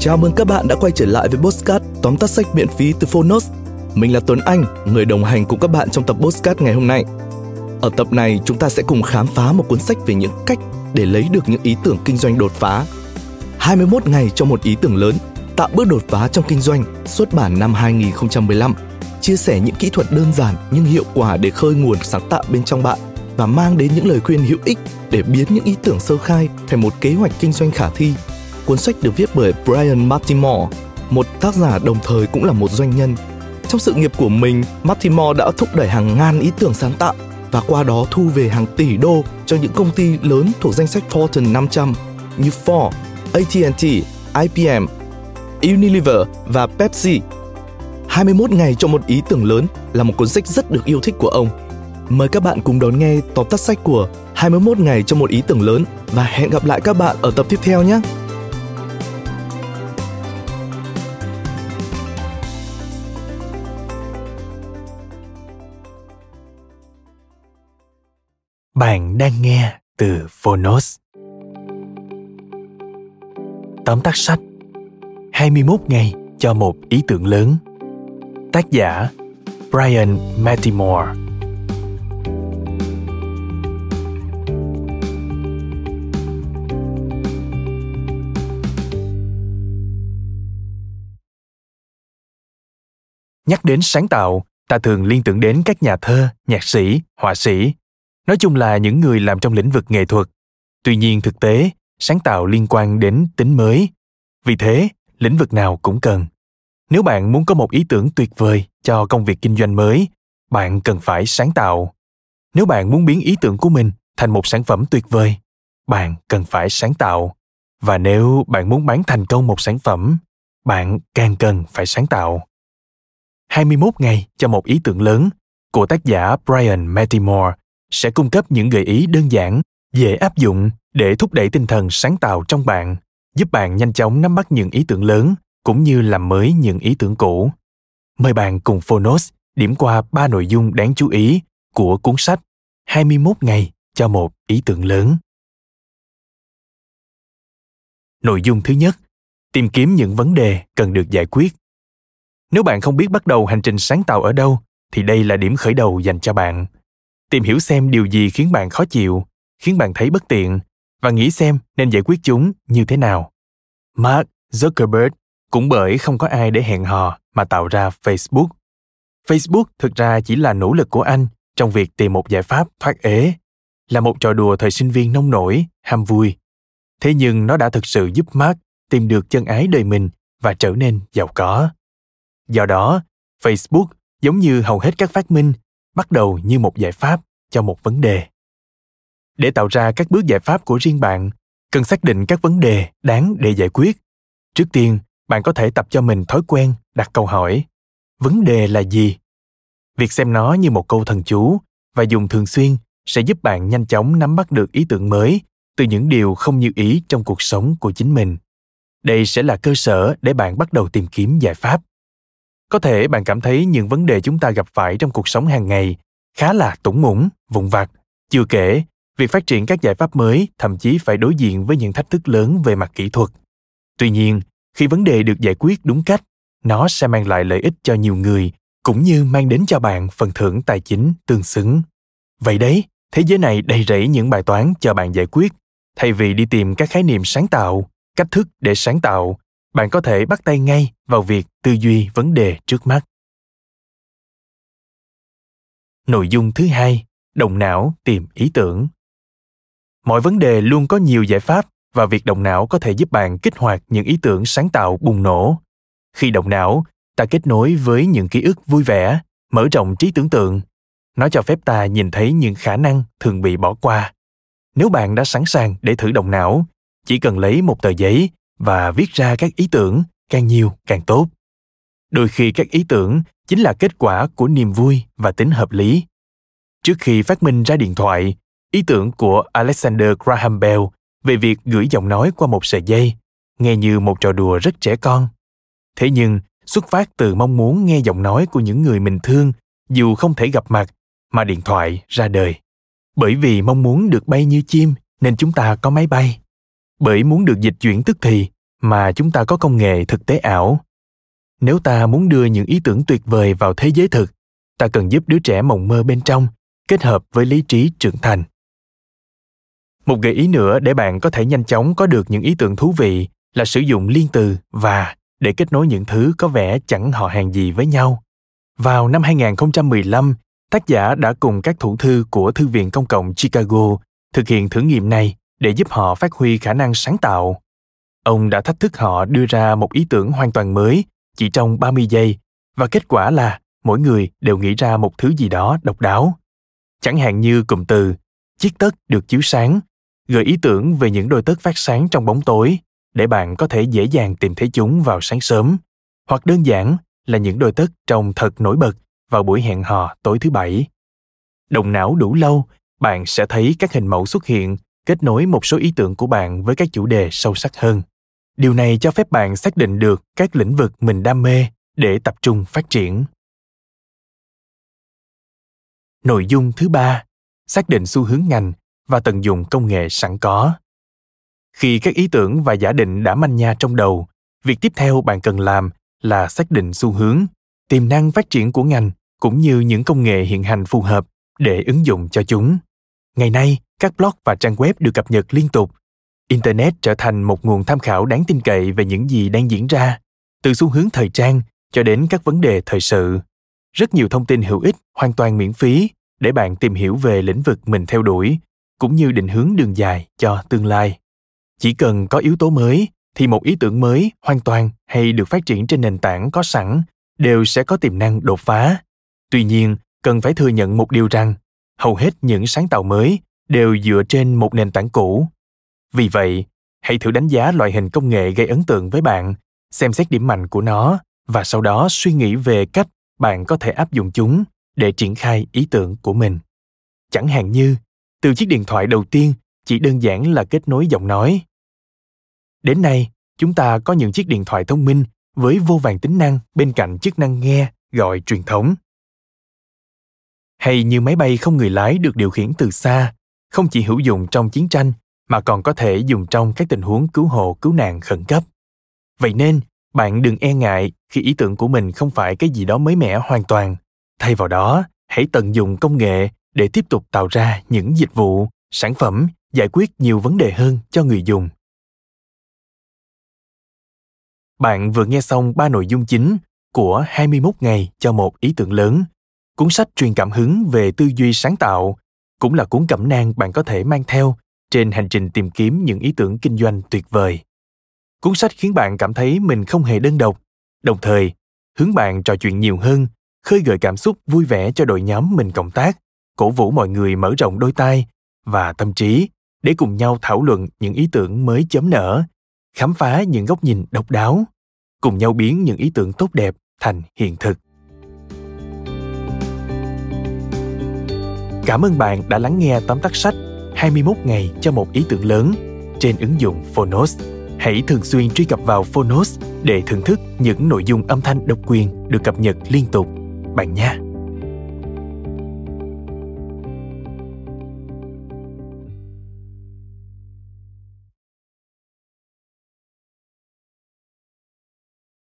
Chào mừng các bạn đã quay trở lại với Postcard tóm tắt sách miễn phí từ Phonos. Mình là Tuấn Anh, người đồng hành cùng các bạn trong tập Postcard ngày hôm nay. Ở tập này, chúng ta sẽ cùng khám phá một cuốn sách về những cách để lấy được những ý tưởng kinh doanh đột phá. 21 ngày cho một ý tưởng lớn, tạo bước đột phá trong kinh doanh, xuất bản năm 2015. Chia sẻ những kỹ thuật đơn giản nhưng hiệu quả để khơi nguồn sáng tạo bên trong bạn và mang đến những lời khuyên hữu ích để biến những ý tưởng sơ khai thành một kế hoạch kinh doanh khả thi Cuốn sách được viết bởi Brian Martimore, một tác giả đồng thời cũng là một doanh nhân. Trong sự nghiệp của mình, Martimore đã thúc đẩy hàng ngàn ý tưởng sáng tạo và qua đó thu về hàng tỷ đô cho những công ty lớn thuộc danh sách Fortune 500 như Ford, AT&T, IBM, Unilever và Pepsi. 21 ngày cho một ý tưởng lớn là một cuốn sách rất được yêu thích của ông. Mời các bạn cùng đón nghe tóm tắt sách của 21 ngày cho một ý tưởng lớn và hẹn gặp lại các bạn ở tập tiếp theo nhé. Bạn đang nghe từ Phonos. Tóm tắt sách 21 ngày cho một ý tưởng lớn Tác giả Brian Matimore. Nhắc đến sáng tạo, ta thường liên tưởng đến các nhà thơ, nhạc sĩ, họa sĩ, nói chung là những người làm trong lĩnh vực nghệ thuật. Tuy nhiên thực tế, sáng tạo liên quan đến tính mới. Vì thế, lĩnh vực nào cũng cần. Nếu bạn muốn có một ý tưởng tuyệt vời cho công việc kinh doanh mới, bạn cần phải sáng tạo. Nếu bạn muốn biến ý tưởng của mình thành một sản phẩm tuyệt vời, bạn cần phải sáng tạo. Và nếu bạn muốn bán thành công một sản phẩm, bạn càng cần phải sáng tạo. 21 ngày cho một ý tưởng lớn của tác giả Brian Matimore sẽ cung cấp những gợi ý đơn giản dễ áp dụng để thúc đẩy tinh thần sáng tạo trong bạn giúp bạn nhanh chóng nắm bắt những ý tưởng lớn cũng như làm mới những ý tưởng cũ mời bạn cùng phonos điểm qua ba nội dung đáng chú ý của cuốn sách 21 ngày cho một ý tưởng lớn. Nội dung thứ nhất, tìm kiếm những vấn đề cần được giải quyết. Nếu bạn không biết bắt đầu hành trình sáng tạo ở đâu, thì đây là điểm khởi đầu dành cho bạn tìm hiểu xem điều gì khiến bạn khó chịu, khiến bạn thấy bất tiện, và nghĩ xem nên giải quyết chúng như thế nào. Mark zuckerberg cũng bởi không có ai để hẹn hò mà tạo ra facebook. Facebook thực ra chỉ là nỗ lực của anh trong việc tìm một giải pháp thoát ế, là một trò đùa thời sinh viên nông nổi, ham vui. Thế nhưng nó đã thực sự giúp mark tìm được chân ái đời mình và trở nên giàu có. Do đó, facebook giống như hầu hết các phát minh bắt đầu như một giải pháp cho một vấn đề. Để tạo ra các bước giải pháp của riêng bạn, cần xác định các vấn đề đáng để giải quyết. Trước tiên, bạn có thể tập cho mình thói quen đặt câu hỏi, vấn đề là gì? Việc xem nó như một câu thần chú và dùng thường xuyên sẽ giúp bạn nhanh chóng nắm bắt được ý tưởng mới từ những điều không như ý trong cuộc sống của chính mình. Đây sẽ là cơ sở để bạn bắt đầu tìm kiếm giải pháp có thể bạn cảm thấy những vấn đề chúng ta gặp phải trong cuộc sống hàng ngày khá là tủng mũng vụn vặt. Chưa kể, việc phát triển các giải pháp mới thậm chí phải đối diện với những thách thức lớn về mặt kỹ thuật. Tuy nhiên, khi vấn đề được giải quyết đúng cách, nó sẽ mang lại lợi ích cho nhiều người cũng như mang đến cho bạn phần thưởng tài chính tương xứng. Vậy đấy, thế giới này đầy rẫy những bài toán cho bạn giải quyết thay vì đi tìm các khái niệm sáng tạo, cách thức để sáng tạo bạn có thể bắt tay ngay vào việc tư duy vấn đề trước mắt. Nội dung thứ hai, động não tìm ý tưởng. Mọi vấn đề luôn có nhiều giải pháp và việc động não có thể giúp bạn kích hoạt những ý tưởng sáng tạo bùng nổ. Khi động não, ta kết nối với những ký ức vui vẻ, mở rộng trí tưởng tượng. Nó cho phép ta nhìn thấy những khả năng thường bị bỏ qua. Nếu bạn đã sẵn sàng để thử động não, chỉ cần lấy một tờ giấy và viết ra các ý tưởng càng nhiều càng tốt. Đôi khi các ý tưởng chính là kết quả của niềm vui và tính hợp lý. Trước khi phát minh ra điện thoại, ý tưởng của alexander graham bell về việc gửi giọng nói qua một sợi dây, nghe như một trò đùa rất trẻ con. Thế nhưng, xuất phát từ mong muốn nghe giọng nói của những người mình thương, dù không thể gặp mặt, mà điện thoại ra đời. Bởi vì mong muốn được bay như chim, nên chúng ta có máy bay bởi muốn được dịch chuyển tức thì mà chúng ta có công nghệ thực tế ảo. Nếu ta muốn đưa những ý tưởng tuyệt vời vào thế giới thực ta cần giúp đứa trẻ mộng mơ bên trong kết hợp với lý trí trưởng thành. Một gợi ý nữa để bạn có thể nhanh chóng có được những ý tưởng thú vị là sử dụng liên từ và để kết nối những thứ có vẻ chẳng họ hàng gì với nhau. Vào năm 2015, tác giả đã cùng các thủ thư của Thư viện Công cộng Chicago thực hiện thử nghiệm này để giúp họ phát huy khả năng sáng tạo. Ông đã thách thức họ đưa ra một ý tưởng hoàn toàn mới chỉ trong 30 giây và kết quả là mỗi người đều nghĩ ra một thứ gì đó độc đáo. Chẳng hạn như cụm từ chiếc tất được chiếu sáng, gợi ý tưởng về những đôi tất phát sáng trong bóng tối để bạn có thể dễ dàng tìm thấy chúng vào sáng sớm, hoặc đơn giản là những đôi tất trông thật nổi bật vào buổi hẹn hò tối thứ bảy. Động não đủ lâu, bạn sẽ thấy các hình mẫu xuất hiện kết nối một số ý tưởng của bạn với các chủ đề sâu sắc hơn. Điều này cho phép bạn xác định được các lĩnh vực mình đam mê để tập trung phát triển. Nội dung thứ ba, xác định xu hướng ngành và tận dụng công nghệ sẵn có. Khi các ý tưởng và giả định đã manh nha trong đầu, việc tiếp theo bạn cần làm là xác định xu hướng, tiềm năng phát triển của ngành cũng như những công nghệ hiện hành phù hợp để ứng dụng cho chúng. Ngày nay, các blog và trang web được cập nhật liên tục. Internet trở thành một nguồn tham khảo đáng tin cậy về những gì đang diễn ra, từ xu hướng thời trang cho đến các vấn đề thời sự. Rất nhiều thông tin hữu ích hoàn toàn miễn phí để bạn tìm hiểu về lĩnh vực mình theo đuổi, cũng như định hướng đường dài cho tương lai. Chỉ cần có yếu tố mới thì một ý tưởng mới hoàn toàn hay được phát triển trên nền tảng có sẵn đều sẽ có tiềm năng đột phá. Tuy nhiên, cần phải thừa nhận một điều rằng hầu hết những sáng tạo mới đều dựa trên một nền tảng cũ. Vì vậy, hãy thử đánh giá loại hình công nghệ gây ấn tượng với bạn, xem xét điểm mạnh của nó và sau đó suy nghĩ về cách bạn có thể áp dụng chúng để triển khai ý tưởng của mình. Chẳng hạn như, từ chiếc điện thoại đầu tiên chỉ đơn giản là kết nối giọng nói. Đến nay, chúng ta có những chiếc điện thoại thông minh với vô vàng tính năng bên cạnh chức năng nghe, gọi truyền thống. Hay như máy bay không người lái được điều khiển từ xa, không chỉ hữu dụng trong chiến tranh mà còn có thể dùng trong các tình huống cứu hộ cứu nạn khẩn cấp. Vậy nên, bạn đừng e ngại khi ý tưởng của mình không phải cái gì đó mới mẻ hoàn toàn. Thay vào đó, hãy tận dụng công nghệ để tiếp tục tạo ra những dịch vụ, sản phẩm giải quyết nhiều vấn đề hơn cho người dùng. Bạn vừa nghe xong ba nội dung chính của 21 ngày cho một ý tưởng lớn. Cuốn sách truyền cảm hứng về tư duy sáng tạo cũng là cuốn cẩm nang bạn có thể mang theo trên hành trình tìm kiếm những ý tưởng kinh doanh tuyệt vời. Cuốn sách khiến bạn cảm thấy mình không hề đơn độc, đồng thời hướng bạn trò chuyện nhiều hơn, khơi gợi cảm xúc vui vẻ cho đội nhóm mình cộng tác, cổ vũ mọi người mở rộng đôi tai và tâm trí để cùng nhau thảo luận những ý tưởng mới chấm nở, khám phá những góc nhìn độc đáo, cùng nhau biến những ý tưởng tốt đẹp thành hiện thực. Cảm ơn bạn đã lắng nghe tóm tắt sách 21 ngày cho một ý tưởng lớn trên ứng dụng Phonos. Hãy thường xuyên truy cập vào Phonos để thưởng thức những nội dung âm thanh độc quyền được cập nhật liên tục. Bạn nha!